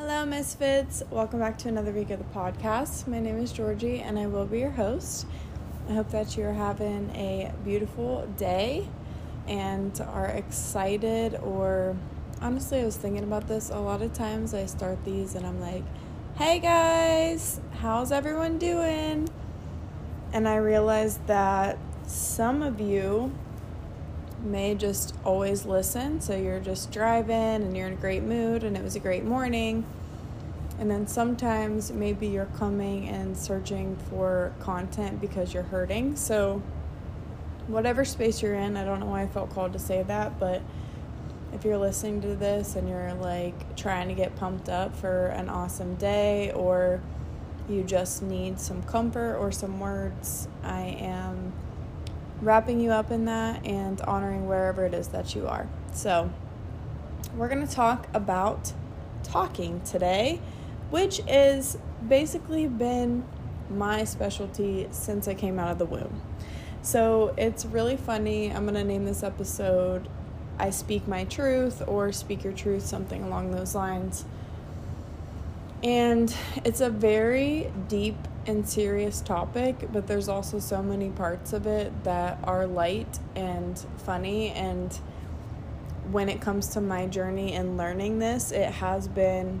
Hello, Misfits. Welcome back to another week of the podcast. My name is Georgie, and I will be your host. I hope that you're having a beautiful day and are excited, or honestly, I was thinking about this. A lot of times I start these and I'm like, hey guys, how's everyone doing? And I realized that some of you may just always listen. So you're just driving and you're in a great mood and it was a great morning. And then sometimes maybe you're coming and searching for content because you're hurting. So, whatever space you're in, I don't know why I felt called to say that, but if you're listening to this and you're like trying to get pumped up for an awesome day or you just need some comfort or some words, I am wrapping you up in that and honoring wherever it is that you are. So, we're going to talk about talking today, which is basically been my specialty since I came out of the womb. So, it's really funny. I'm going to name this episode I Speak My Truth or Speak Your Truth, something along those lines. And it's a very deep and serious topic, but there's also so many parts of it that are light and funny. And when it comes to my journey in learning this, it has been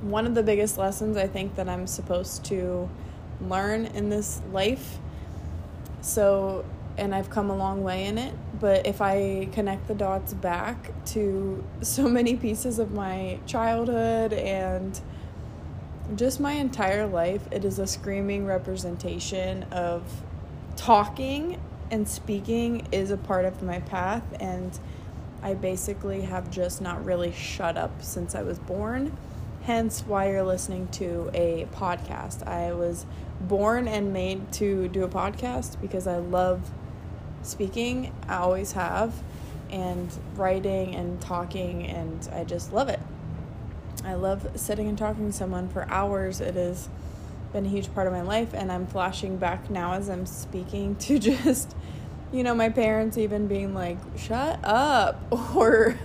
one of the biggest lessons I think that I'm supposed to learn in this life. So, and I've come a long way in it. But if I connect the dots back to so many pieces of my childhood and just my entire life, it is a screaming representation of talking and speaking is a part of my path. And I basically have just not really shut up since I was born. Hence, why you're listening to a podcast. I was born and made to do a podcast because I love speaking. I always have, and writing and talking, and I just love it. I love sitting and talking to someone for hours. It has been a huge part of my life, and I'm flashing back now as I'm speaking to just, you know, my parents even being like, shut up, or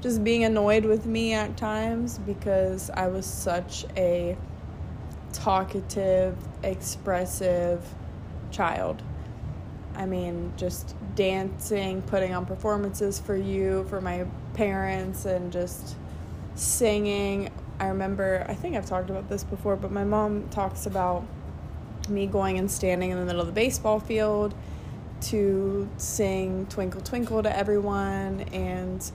just being annoyed with me at times because I was such a talkative, expressive child. I mean, just dancing, putting on performances for you, for my parents, and just singing. I remember, I think I've talked about this before, but my mom talks about me going and standing in the middle of the baseball field to sing Twinkle Twinkle to everyone. And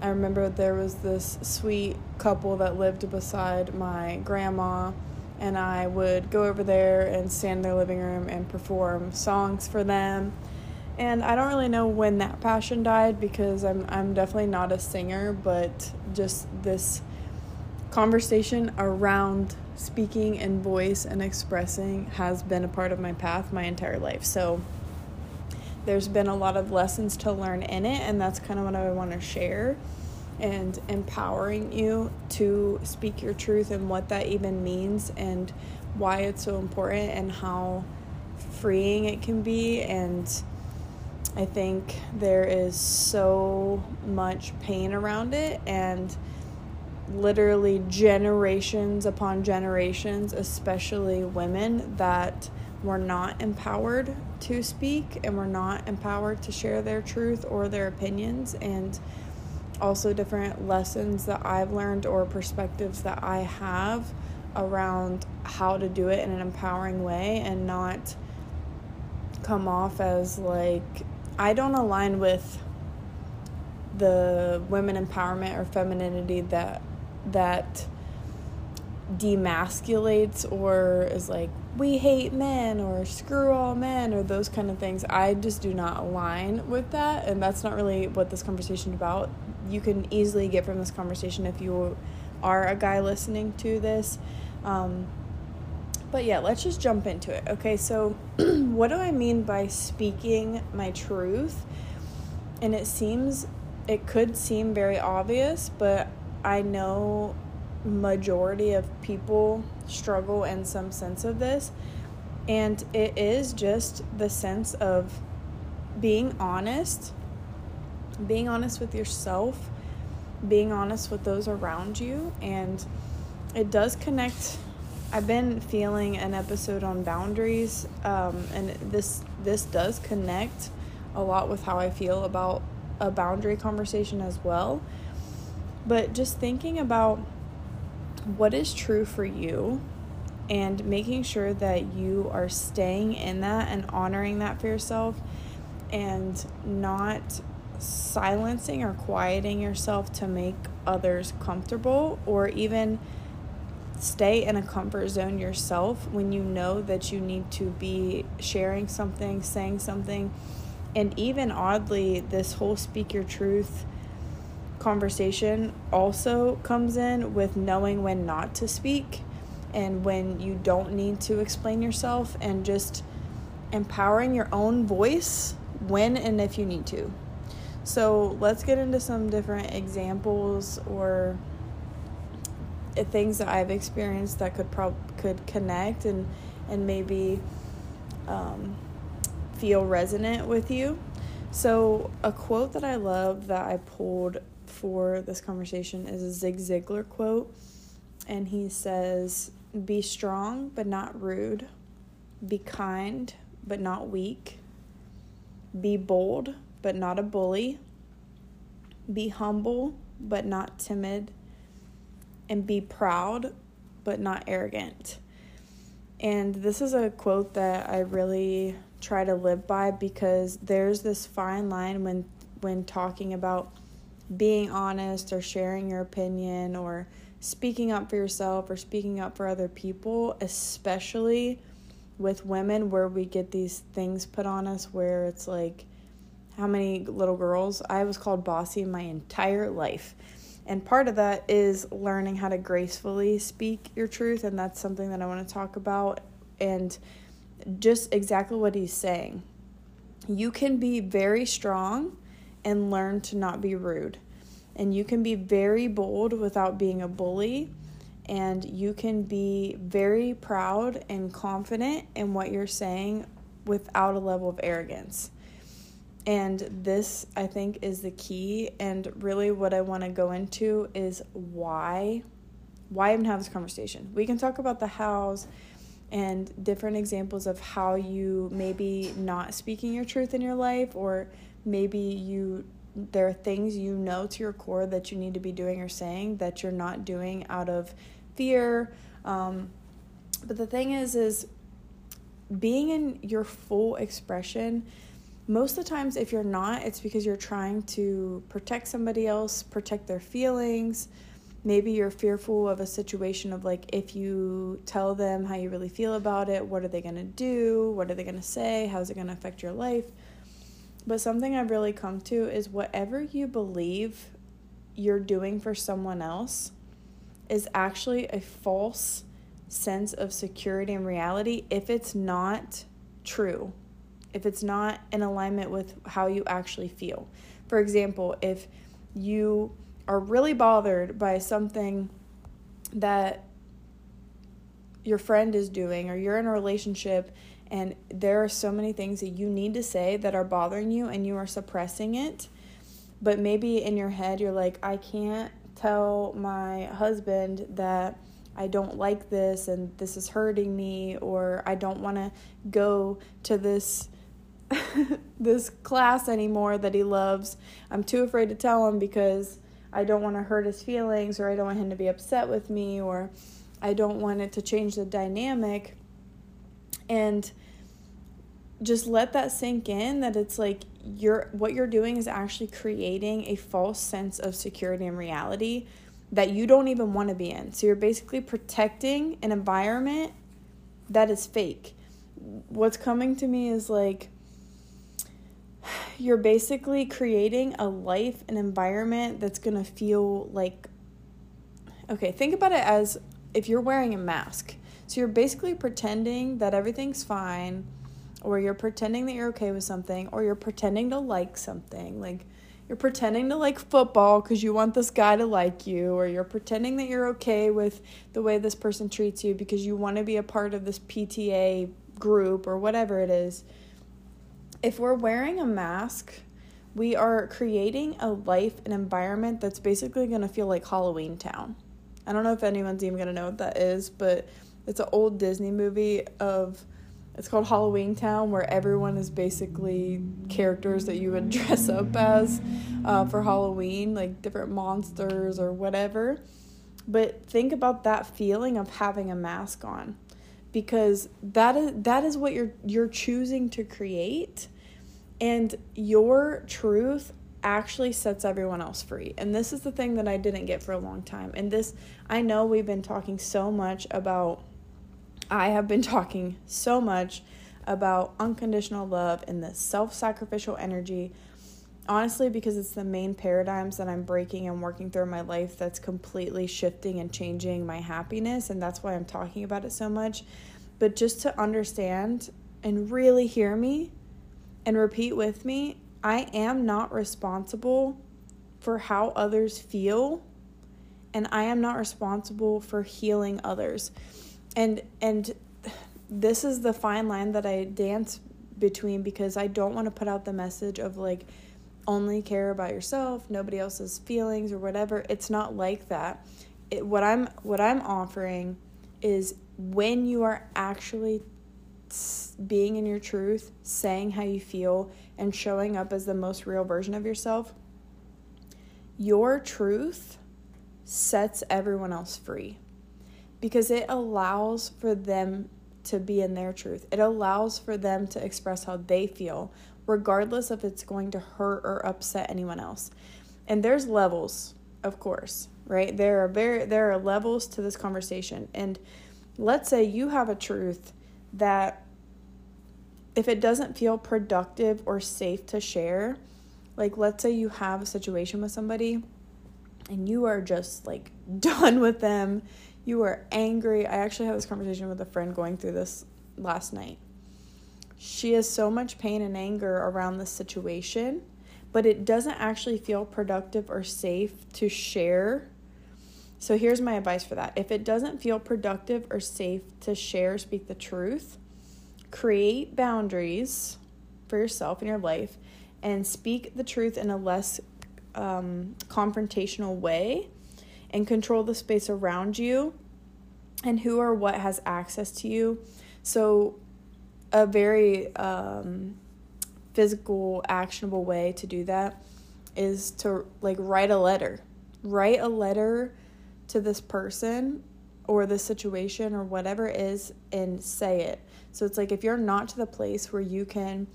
I remember there was this sweet couple that lived beside my grandma, and I would go over there and stand in their living room and perform songs for them. And I don't really know when that passion died because I'm I'm definitely not a singer, but just this conversation around speaking and voice and expressing has been a part of my path my entire life. So there's been a lot of lessons to learn in it and that's kind of what I want to share and empowering you to speak your truth and what that even means and why it's so important and how freeing it can be and I think there is so much pain around it and literally generations upon generations, especially women, that were not empowered to speak and were not empowered to share their truth or their opinions, and also different lessons that I've learned or perspectives that I have around how to do it in an empowering way and not come off as like I don't align with the women empowerment or femininity that that demasculates or is like we hate men or screw all men or those kind of things. I just do not align with that and that's not really what this conversation about. You can easily get from this conversation if you are a guy listening to this. Um, but yeah, let's just jump into it. Okay, so what do I mean by speaking my truth? And it seems, it could seem very obvious, but I know majority of people struggle in some sense of this. And it is just the sense of being honest, being honest with yourself, being honest with those around you and it does connect I've been feeling an episode on boundaries, um, and this this does connect a lot with how I feel about a boundary conversation as well. But just thinking about what is true for you and making sure that you are staying in that and honoring that for yourself and not silencing or quieting yourself to make others comfortable or even stay in a comfort zone yourself when you know that you need to be sharing something, saying something. And even oddly, this whole speak your truth conversation also comes in with knowing when not to speak and when you don't need to explain yourself and just empowering your own voice when and if you need to. So, let's get into some different examples or things that I've experienced that could prob could connect and and maybe um, feel resonant with you. So a quote that I love that I pulled for this conversation is a Zig Ziglar quote, and he says, "Be strong but not rude, be kind but not weak, be bold but not a bully." Be humble, but not timid and be proud but not arrogant. And this is a quote that I really try to live by because there's this fine line when when talking about being honest or sharing your opinion or speaking up for yourself or speaking up for other people, especially with women where we get these things put on us where it's like how many little girls I was called bossy my entire life and part of that is learning how to gracefully speak your truth. And that's something that I want to talk about. And just exactly what he's saying. You can be very strong and learn to not be rude. And you can be very bold without being a bully. And you can be very proud and confident in what you're saying without a level of arrogance. And this, I think, is the key. And really, what I want to go into is why. Why even have this conversation? We can talk about the hows and different examples of how you maybe not speaking your truth in your life, or maybe you there are things you know to your core that you need to be doing or saying that you're not doing out of fear. Um, but the thing is, is being in your full expression most of the times if you're not it's because you're trying to protect somebody else protect their feelings. Maybe you're fearful of a situation of like if you tell them how you really feel about it what are they going to do? What are they going to say how's it going to affect your life? But something i've really come to is whatever you believe you're doing for someone else is actually a false sense of security and reality if it's not true if it's not in alignment with how you actually feel. For example, if you are really bothered by something that your friend is doing or you're in a relationship and there are so many things that you need to say that are bothering you and you are suppressing it but maybe in your head you're like I can't tell my husband that I don't like this and this is hurting me or I don't want to go to this this class anymore that he loves. I'm too afraid to tell him because I don't want to hurt his feelings or I don't want him to be upset with me or I don't want it to change the dynamic. And just let that sink in that it's like you're what you're doing is actually creating a false sense of security and reality that you don't even want to be in. So you're basically protecting an environment that is fake. What's coming to me is like you're basically creating a life, an environment that's going to feel like okay, think about it as if you're wearing a mask. So you're basically pretending that everything's fine, or you're pretending that you're okay with something, or you're pretending to like something. Like you're pretending to like football because you want this guy to like you, or you're pretending that you're okay with the way this person treats you because you want to be a part of this PTA group or whatever it is if we're wearing a mask, we are creating a life and environment that's basically going to feel like Halloween Town. I don't know if anyone's even going to know what that is, but it's an old Disney movie of it's called Halloween Town, where everyone is basically characters that you would dress up as uh, for Halloween, like different monsters or whatever. But think about that feeling of having a mask on, because that is that is what you're you're choosing to create, and your truth actually sets everyone else free. And this is the thing that I didn't get for a long time. And this I know we've been talking so much about I have been talking so much about unconditional love and the self sacrificial energy. Honestly, because it's the main paradigms that I'm breaking and working through in my life that's completely shifting and changing my happiness. And that's why I'm talking about it so much. But just to understand and really hear me and repeat with me, I am not responsible for how others feel, and I am not responsible for healing others and and this is the fine line that I dance between because I don't want to put out the message of like only care about yourself, nobody else's feelings or whatever. It's not like that. It, what I'm what I'm offering is when you are actually being in your truth, saying how you feel and showing up as the most real version of yourself, your truth sets everyone else free because it allows for them to be in their truth. It allows for them to express how they feel, regardless if it's going to hurt or upset anyone else. And there's levels, of course, right? There are very there are levels to this conversation. And let's say you have a truth that if it doesn't feel productive or safe to share, like let's say you have a situation with somebody and you are just like done with them you are angry. I actually had this conversation with a friend going through this last night. She has so much pain and anger around this situation, but it doesn't actually feel productive or safe to share. So here's my advice for that. If it doesn't feel productive or safe to share, speak the truth, create boundaries for yourself in your life and speak the truth in a less um, confrontational way and control the space around you and who or what has access to you. So, a very um, physical, actionable way to do that is to like write a letter. Write a letter to this person or the situation or whatever is and say it. So it's like if you're not to the place where you can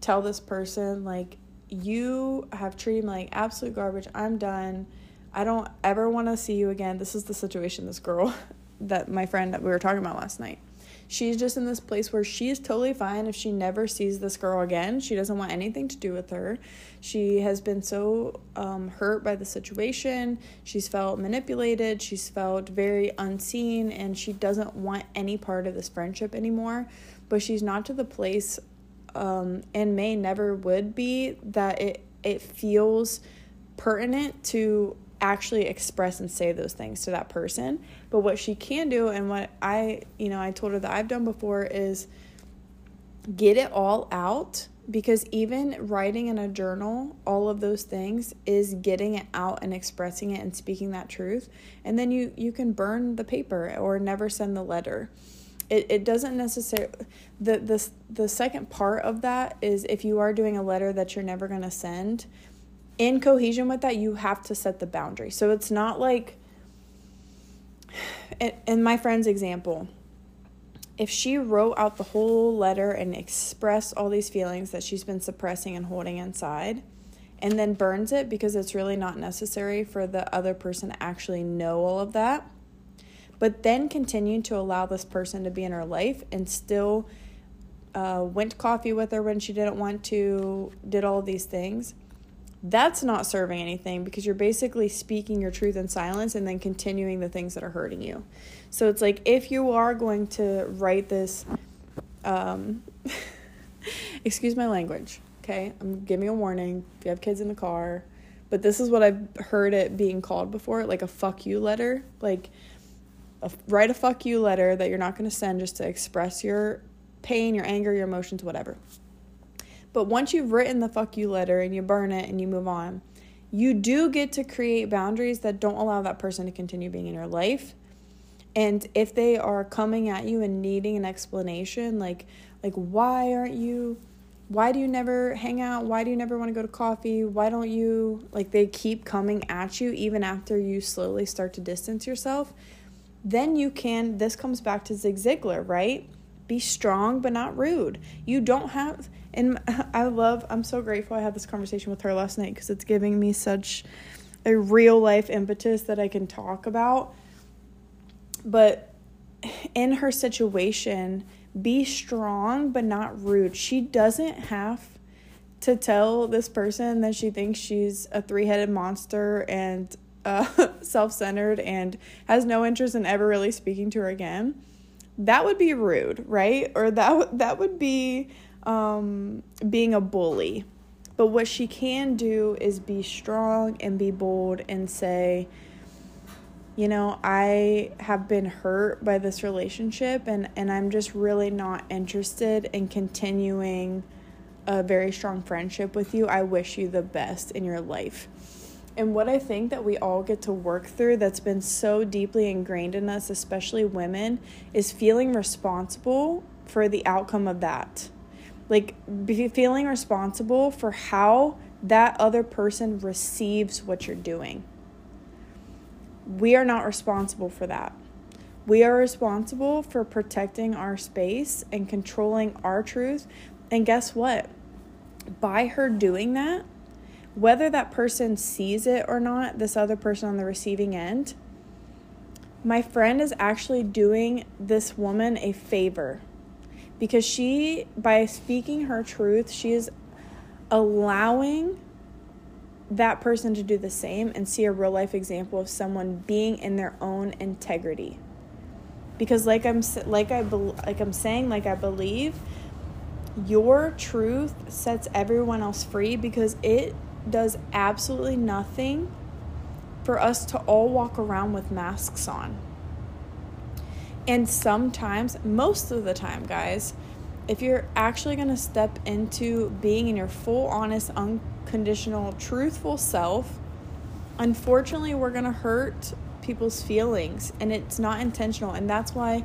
tell this person like you have treated me like absolute garbage, I'm done I don't ever want to see you again. This is the situation, this girl that my friend that we were talking about last night. She's just in this place where she's totally fine if she never sees this girl again. She doesn't want anything to do with her. She has been so um, hurt by the situation. She's felt manipulated. She's felt very unseen, and she doesn't want any part of this friendship anymore. But she's not to the place, um, and may never would be, that it, it feels pertinent to actually express and say those things to that person. But what she can do, and what I, you know, I told her that I've done before is get it all out because even writing in a journal all of those things is getting it out and expressing it and speaking that truth and then you you can burn the paper or never send the letter it, it doesn't necessarily the, the the second part of that is if you are doing a letter that you're never going to send in cohesion with that, you have to set the boundary. So it's not like, in my friend's example, if she wrote out the whole letter and expressed all these feelings that she's been suppressing and holding inside, and then burns it because it's really not necessary for the other person to actually know all of that, but then continued to allow this person to be in her life and still uh, went coffee with her when she didn't want to, did all these things that's not serving anything because you're basically speaking your truth in silence and then continuing the things that are hurting you. So it's like if you are going to write this, um, excuse my language, okay? I'm giving a warning if you have kids in the car. But this is what I've heard it being called before, like a fuck you letter. Like, a, write a fuck you letter that you're not going to send just to express your pain, your anger, your emotions, whatever. But once you've written the fuck you letter and you burn it and you move on, you do get to create boundaries that don't allow that person to continue being in your life. And if they are coming at you and needing an explanation, like like why aren't you why do you never hang out? Why do you never want to go to coffee? Why don't you like they keep coming at you even after you slowly start to distance yourself? Then you can this comes back to Zig Ziglar, right? Be strong but not rude. You don't have and I love I'm so grateful I had this conversation with her last night because it's giving me such a real life impetus that I can talk about. But in her situation, be strong but not rude. She doesn't have to tell this person that she thinks she's a three headed monster and uh, self centered and has no interest in ever really speaking to her again. That would be rude, right? Or that that would be um, being a bully. But what she can do is be strong and be bold and say, you know, I have been hurt by this relationship and, and I'm just really not interested in continuing a very strong friendship with you. I wish you the best in your life. And what I think that we all get to work through that's been so deeply ingrained in us, especially women, is feeling responsible for the outcome of that. Like be feeling responsible for how that other person receives what you're doing we are not responsible for that. We are responsible for protecting our space and controlling our truth. And guess what? By her doing that, whether that person sees it or not, this other person on the receiving end, my friend is actually doing this woman a favor because she, by speaking her truth, she is allowing that person to do the same and see a real life example of someone being in their own integrity. Because like i'm like i like i'm saying like i believe your truth sets everyone else free because it does absolutely nothing for us to all walk around with masks on. And sometimes most of the time guys if you're actually going to step into being in your full honest unconditional, truthful self, unfortunately, we're going to hurt people's feelings and it's not intentional. And that's why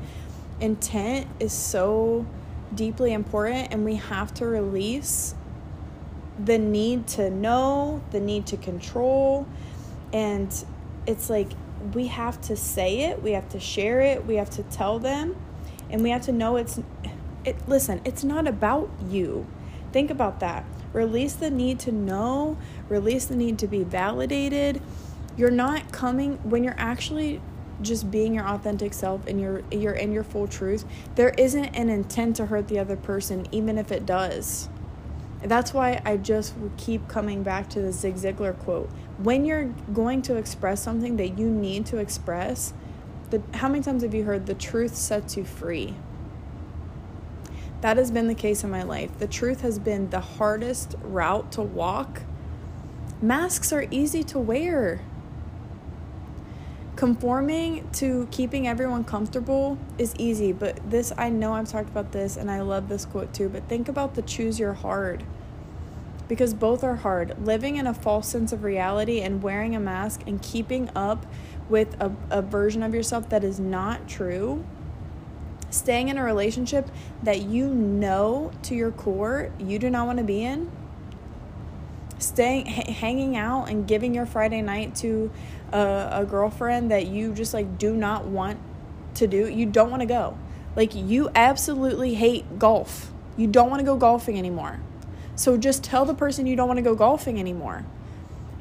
intent is so deeply important and we have to release the need to know, the need to control. And it's like we have to say it, we have to share it, we have to tell them, and we have to know it's it listen, it's not about you. Think about that. Release the need to know, release the need to be validated. You're not coming when you're actually just being your authentic self and you're you're in your full truth. There isn't an intent to hurt the other person even if it does. That's why I just keep coming back to the Zig Ziglar quote. When you're going to express something that you need to express, the, how many times have you heard the truth sets you free? That has been the case in my life. The truth has been the hardest route to walk. Masks are easy to wear. Conforming to keeping everyone comfortable is easy, but this, I know I've talked about this and I love this quote too, but think about the choose your hard. Because both are hard. Living in a false sense of reality and wearing a mask and keeping up with a, a version of yourself that is not true staying in a relationship that you know to your core you do not want to be in staying h- hanging out and giving your friday night to a, a girlfriend that you just like do not want to do you don't want to go. Like you absolutely hate golf. You don't want to go golfing anymore. So just tell the person you don't want to go golfing anymore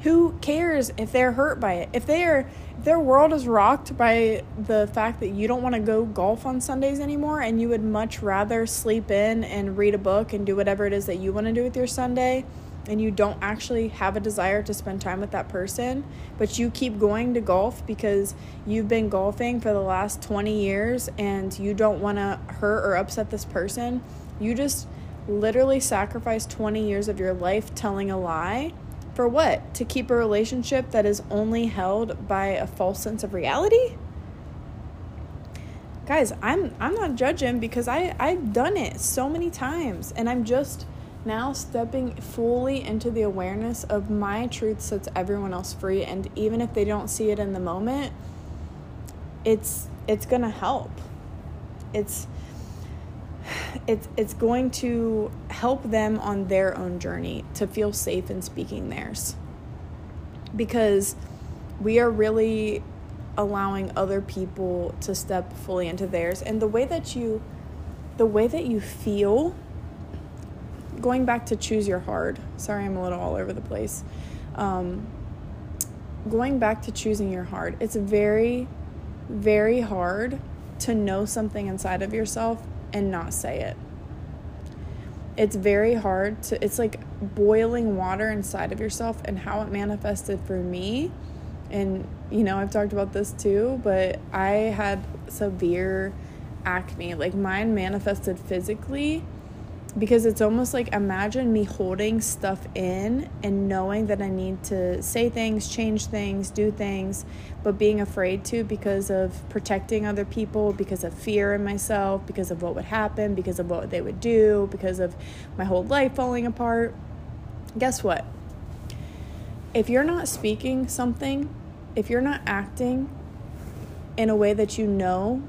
who cares if they're hurt by it? If they are their world is rocked by the fact that you don't want to go golf on Sundays anymore and you would much rather sleep in and read a book and do whatever it is that you want to do with your Sunday and you don't actually have a desire to spend time with that person, but you keep going to golf because you've been golfing for the last 20 years and you don't want to hurt or upset this person, you just literally sacrifice 20 years of your life telling a lie for what? To keep a relationship that is only held by a false sense of reality? Guys, I'm I'm not judging because I I've done it so many times and I'm just now stepping fully into the awareness of my truth sets everyone else free and even if they don't see it in the moment it's it's going to help it's it's it's going to help them on their own journey to feel safe in speaking theirs. Because we are really allowing other people to step fully into theirs. And the way that you the way that you feel going back to choose your heart sorry i'm a little all over the place um, going back to choosing your heart it's very very hard to know something inside of yourself and not say it. It's very hard to it's like boiling water inside of yourself and how it manifested for me. And you know I've talked about this too but I had severe acne. Like mine manifested physically because it's almost like imagine me holding stuff in and knowing that I need to say things, change things, do things, but being afraid to because of protecting other people, because of fear in myself, because of what would happen, because of what they would do, because of my whole life falling apart. Guess what? If you're not speaking something, if you're not acting in a way that you know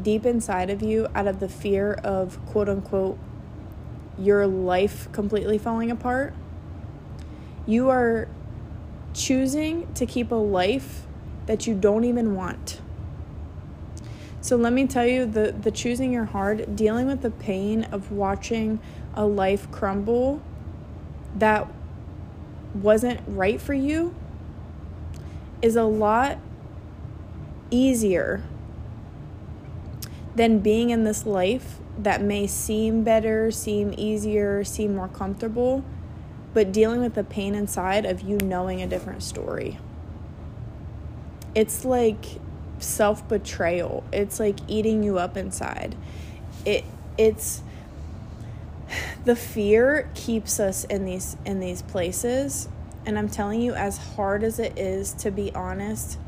deep inside of you out of the fear of quote unquote your life completely falling apart. You are choosing to keep a life that you don't even want. So let me tell you the the choosing your heart, dealing with the pain of watching a life crumble that wasn't right for you is a lot easier than being in this life that may seem better, seem easier, seem more comfortable, but dealing with the pain inside of you knowing a different story. It's like self betrayal. It's like eating you up inside. It it's the fear keeps us in these in these places and I'm telling you as hard as it is to be honest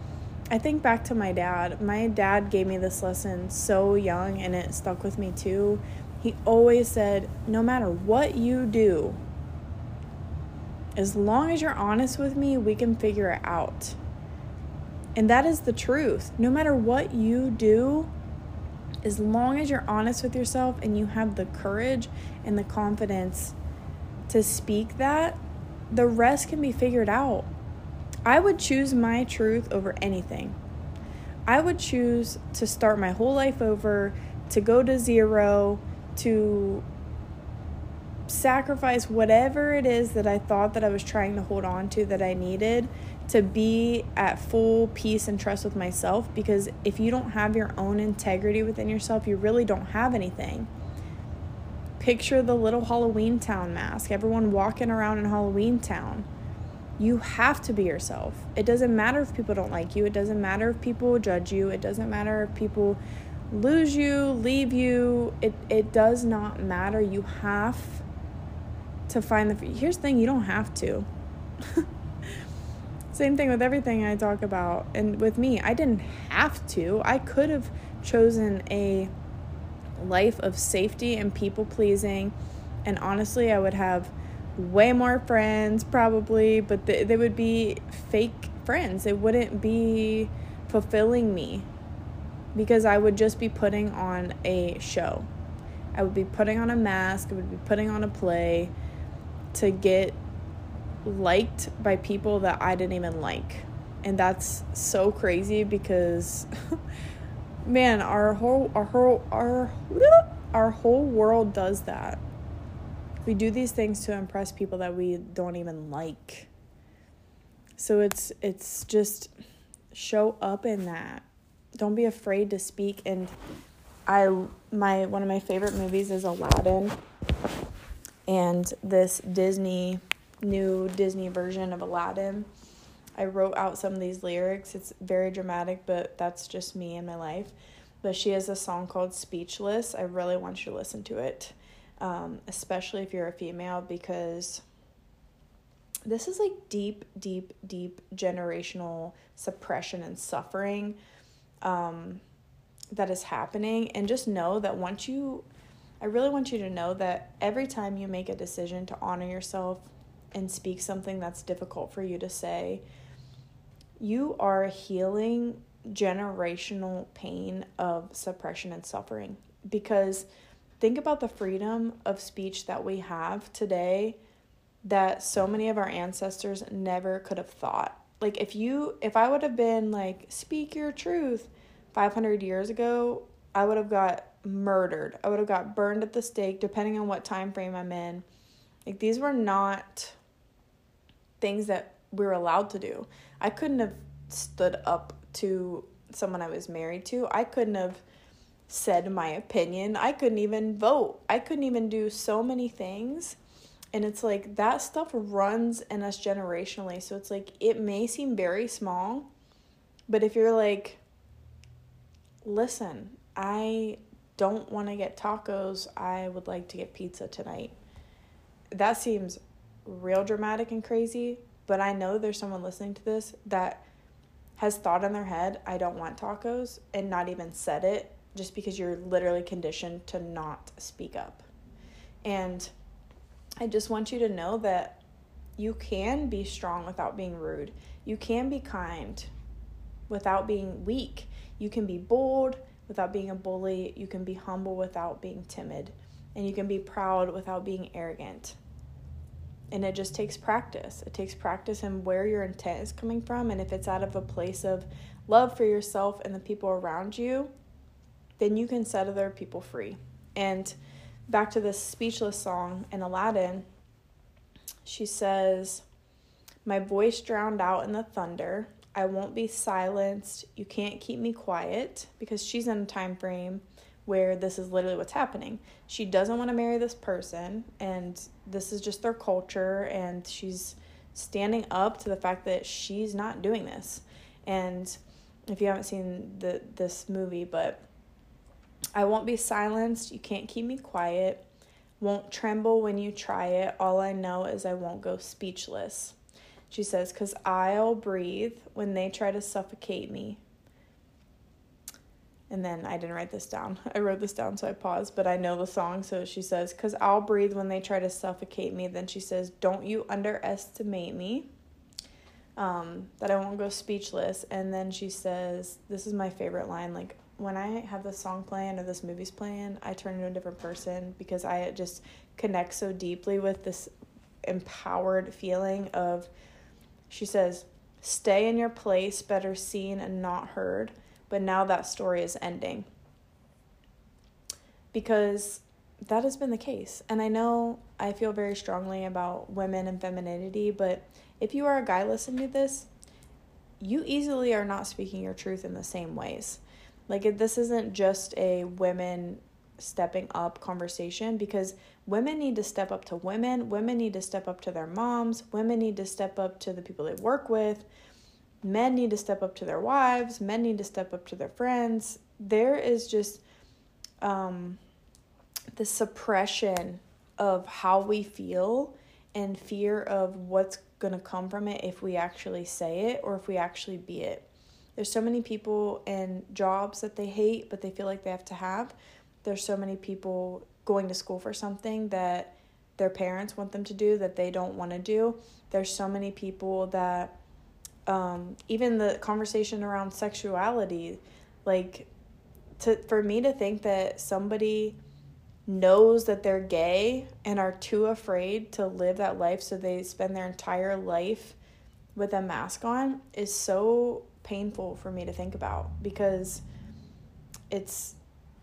I think back to my dad. My dad gave me this lesson so young and it stuck with me too. He always said, no matter what you do, as long as you're honest with me, we can figure it out. And that is the truth. No matter what you do, as long as you're honest with yourself and you have the courage and the confidence to speak that, the rest can be figured out. I would choose my truth over anything. I would choose to start my whole life over, to go to zero, to sacrifice whatever it is that I thought that I was trying to hold on to that I needed to be at full peace and trust with myself because if you don't have your own integrity within yourself, you really don't have anything. Picture the little Halloween town mask, everyone walking around in Halloween town you have to be yourself. It doesn't matter if people don't like you. It doesn't matter if people judge you. It doesn't matter if people lose you, leave you. It it does not matter. You have to find the Here's the thing, you don't have to. Same thing with everything I talk about. And with me, I didn't have to. I could have chosen a life of safety and people pleasing. And honestly, I would have way more friends probably, but they, they would be fake friends. It wouldn't be fulfilling me because I would just be putting on a show. I would be putting on a mask, I would be putting on a play to get liked by people that I didn't even like. And that's so crazy because man, our whole our whole our our whole world does that we do these things to impress people that we don't even like. So it's it's just show up in that. Don't be afraid to speak and I my one of my favorite movies is Aladdin. And this Disney new Disney version of Aladdin. I wrote out some of these lyrics. It's very dramatic, but that's just me and my life. But she has a song called Speechless. I really want you to listen to it um, especially if you're a female, because this is like deep, deep, deep generational suppression and suffering um, that is happening. And just know that once you I really want you to know that every time you make a decision to honor yourself and speak something that's difficult for you to say, you are healing generational pain of suppression and suffering. Because think about the freedom of speech that we have today that so many of our ancestors never could have thought. Like if you if I would have been like speak your truth 500 years ago, I would have got murdered. I would have got burned at the stake depending on what time frame I'm in. Like these were not things that we were allowed to do. I couldn't have stood up to someone I was married to. I couldn't have said my opinion. I couldn't even vote. I couldn't even do so many things. And it's like that stuff runs in us generationally. So it's like it may seem very small, but if you're like, listen, I don't want to get tacos, I would like to get pizza tonight. That seems real dramatic and crazy, but I know there's someone listening to this that has thought in their head, I don't want tacos, and not even said it just because you're literally conditioned to not speak up. And I just want you to know that you can be strong without being rude. You can be kind without being weak. You can be bold without being a bully. You can be humble without being timid. And you can be proud without being arrogant and it just takes practice. It takes practice in where your intent is coming from. And if it's out of a place of love for yourself and the people around you, then you can set other people free. And back to this speechless song in Aladdin, she says, My voice drowned out in the thunder. I won't be silenced. You can't keep me quiet because she's in a time frame where this is literally what's happening. She doesn't want to marry this person, and this is just their culture, and she's standing up to the fact that she's not doing this. And if you haven't seen the this movie, but I won't be silenced. You can't keep me quiet. Won't tremble when you try it. All I know is I won't go speechless. She says, Because I'll breathe when they try to suffocate me. And then I didn't write this down. I wrote this down, so I paused, but I know the song. So she says, Because I'll breathe when they try to suffocate me. Then she says, Don't you underestimate me. Um, that I won't go speechless. And then she says, This is my favorite line. Like, when I have this song playing or this movie's playing, I turn into a different person because I just connect so deeply with this empowered feeling of, she says, Stay in your place, better seen and not heard but now that story is ending. Because that has been the case. And I know I feel very strongly about women and femininity, but if you are a guy listening to this, you easily are not speaking your truth in the same ways. Like, this isn't just a women stepping up conversation because women need to step up to women, women need to step up to their moms, women need to step up to the people they work with, men need to step up to their wives, men need to step up to their friends. There is just um, the suppression of how we feel and fear of what's going to come from it if we actually say it or if we actually be it. There's so many people in jobs that they hate but they feel like they have to have. There's so many people going to school for something that their parents want them to do that they don't want to do. There's so many people that um, even the conversation around sexuality, like to for me to think that somebody knows that they're gay and are too afraid to live that life so they spend their entire life with a mask on is so painful for me to think about because it's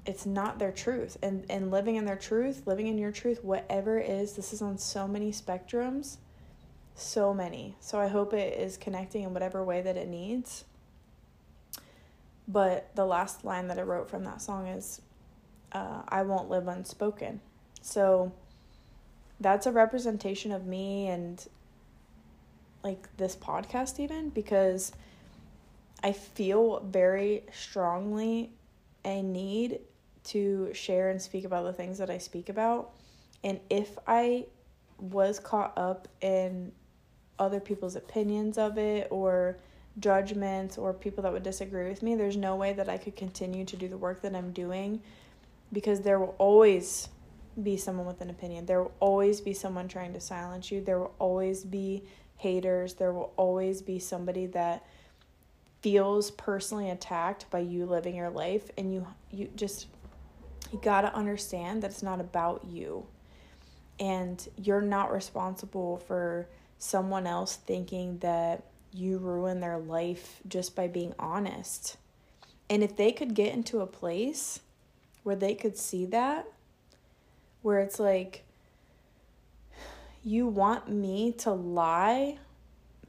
it's not their truth and and living in their truth living in your truth whatever it is this is on so many spectrums so many. So I hope it is connecting in whatever way that it needs. But the last line that I wrote from that song is uh, I won't live unspoken. So that's a representation of me and like this podcast, even because I feel very strongly a need to share and speak about the things that I speak about. And if I was caught up in other people's opinions of it or judgments or people that would disagree with me, there's no way that I could continue to do the work that I'm doing because there will always be someone with an opinion. There will always be someone trying to silence you. There will always be haters. There will always be somebody that feels personally attacked by you living your life and you you just you got to understand that it's not about you. And you're not responsible for someone else thinking that you ruin their life just by being honest. And if they could get into a place where they could see that, where it's like, you want me to lie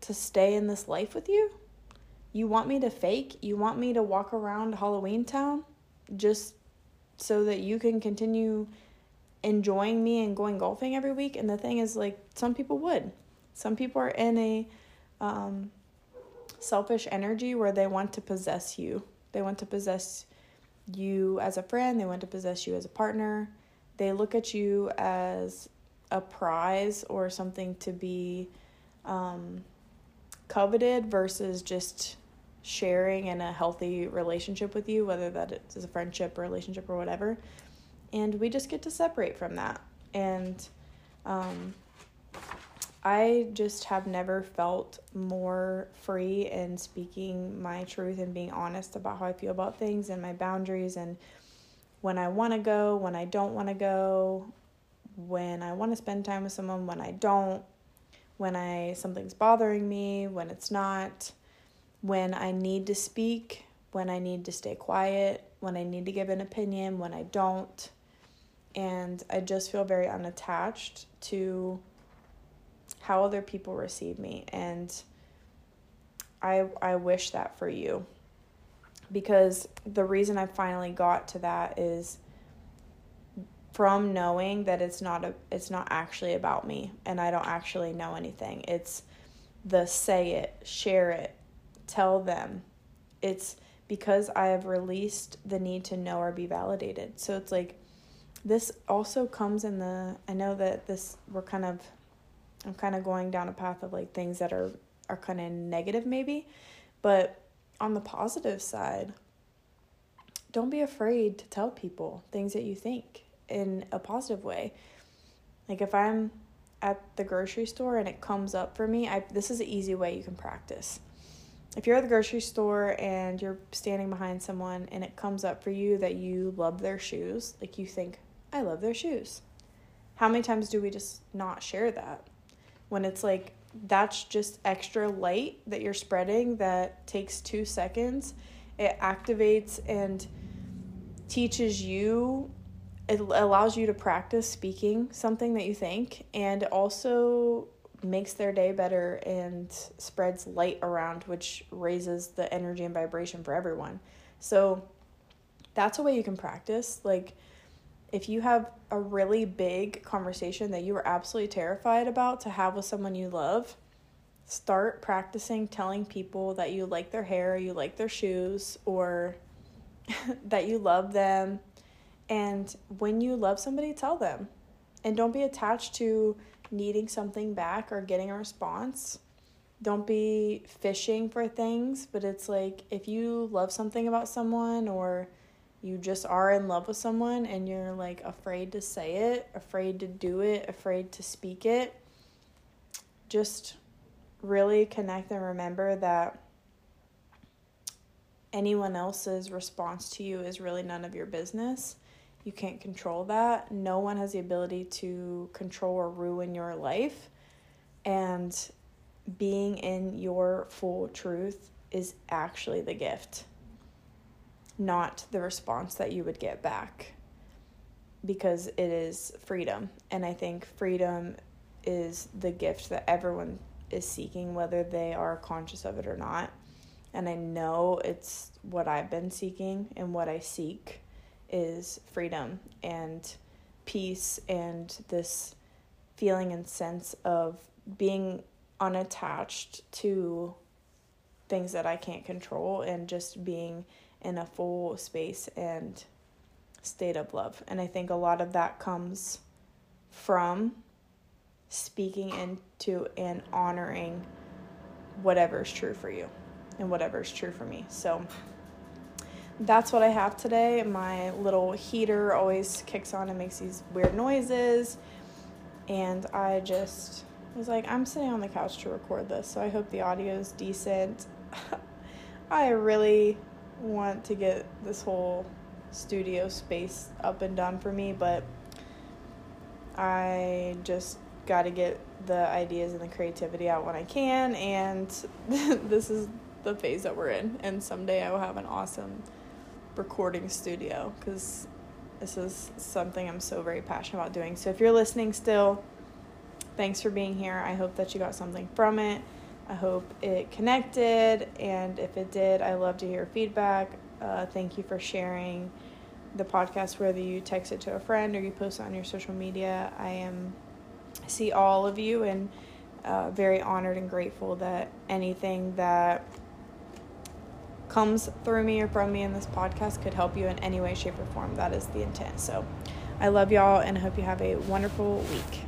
to stay in this life with you? You want me to fake? You want me to walk around Halloween Town just so that you can continue enjoying me and going golfing every week? And the thing is, like, some people would. Some people are in a um, selfish energy where they want to possess you. They want to possess you as a friend, they want to possess you as a partner. They look at you as a prize or something to be um, coveted versus just sharing in a healthy relationship with you, whether that is a friendship or relationship or whatever. And we just get to separate from that. And um, I just have never felt more free in speaking my truth and being honest about how I feel about things and my boundaries and when I want to go, when I don't want to go, when I want to spend time with someone, when I don't, when I something's bothering me, when it's not, when I need to speak, when I need to stay quiet, when I need to give an opinion, when I don't. And I just feel very unattached to how other people receive me and I I wish that for you because the reason I finally got to that is from knowing that it's not a it's not actually about me and I don't actually know anything. It's the say it, share it, tell them. It's because I have released the need to know or be validated. So it's like this also comes in the I know that this we're kind of I'm kind of going down a path of like things that are are kind of negative maybe, but on the positive side, don't be afraid to tell people things that you think in a positive way. Like if I'm at the grocery store and it comes up for me, I this is an easy way you can practice. If you're at the grocery store and you're standing behind someone and it comes up for you that you love their shoes, like you think, I love their shoes. How many times do we just not share that? when it's like that's just extra light that you're spreading that takes two seconds. It activates and teaches you, it allows you to practice speaking something that you think, and also makes their day better and spreads light around, which raises the energy and vibration for everyone. So that's a way you can practice. Like, if you have a really big conversation that you are absolutely terrified about to have with someone you love, start practicing telling people that you like their hair, you like their shoes, or that you love them. And when you love somebody, tell them. And don't be attached to needing something back or getting a response. Don't be fishing for things, but it's like if you love something about someone or you just are in love with someone and you're like afraid to say it, afraid to do it, afraid to speak it, just really connect and remember that anyone else's response to you is really none of your business. You can't control that. No one has the ability to control or ruin your life. And being in your full truth is actually the gift not the response that you would get back because it is freedom. And I think freedom is the gift that everyone is seeking, whether they are conscious of it or not. And I know it's what I've been seeking, and what I seek is freedom and peace and this feeling and sense of being unattached to things that I can't control and just being in a full space and state of love. And I think a lot of that comes from speaking into and honoring whatever's true for you and whatever's true for me. So that's what I have today. My little heater always kicks on and makes these weird noises. And I just was like, I'm sitting on the couch to record this, so I hope the audio is decent. I really want to get this whole studio space up and done for me, but I just got to get the ideas and the creativity out when I can, and this is the phase that we're in. And someday I will have an awesome recording studio because this is something I'm so very passionate about doing. So if you're listening still, thanks for being here. I hope that you got something from it. I hope it connected, and if it did, I love to hear feedback. Uh, thank you for sharing the podcast, whether you text it to a friend or you post it on your social media. I am see all of you and uh, very honored and grateful that anything that comes through me or from me in this podcast could help you in any way, shape, or form. That is the intent. So I love y'all and I hope you have a wonderful week.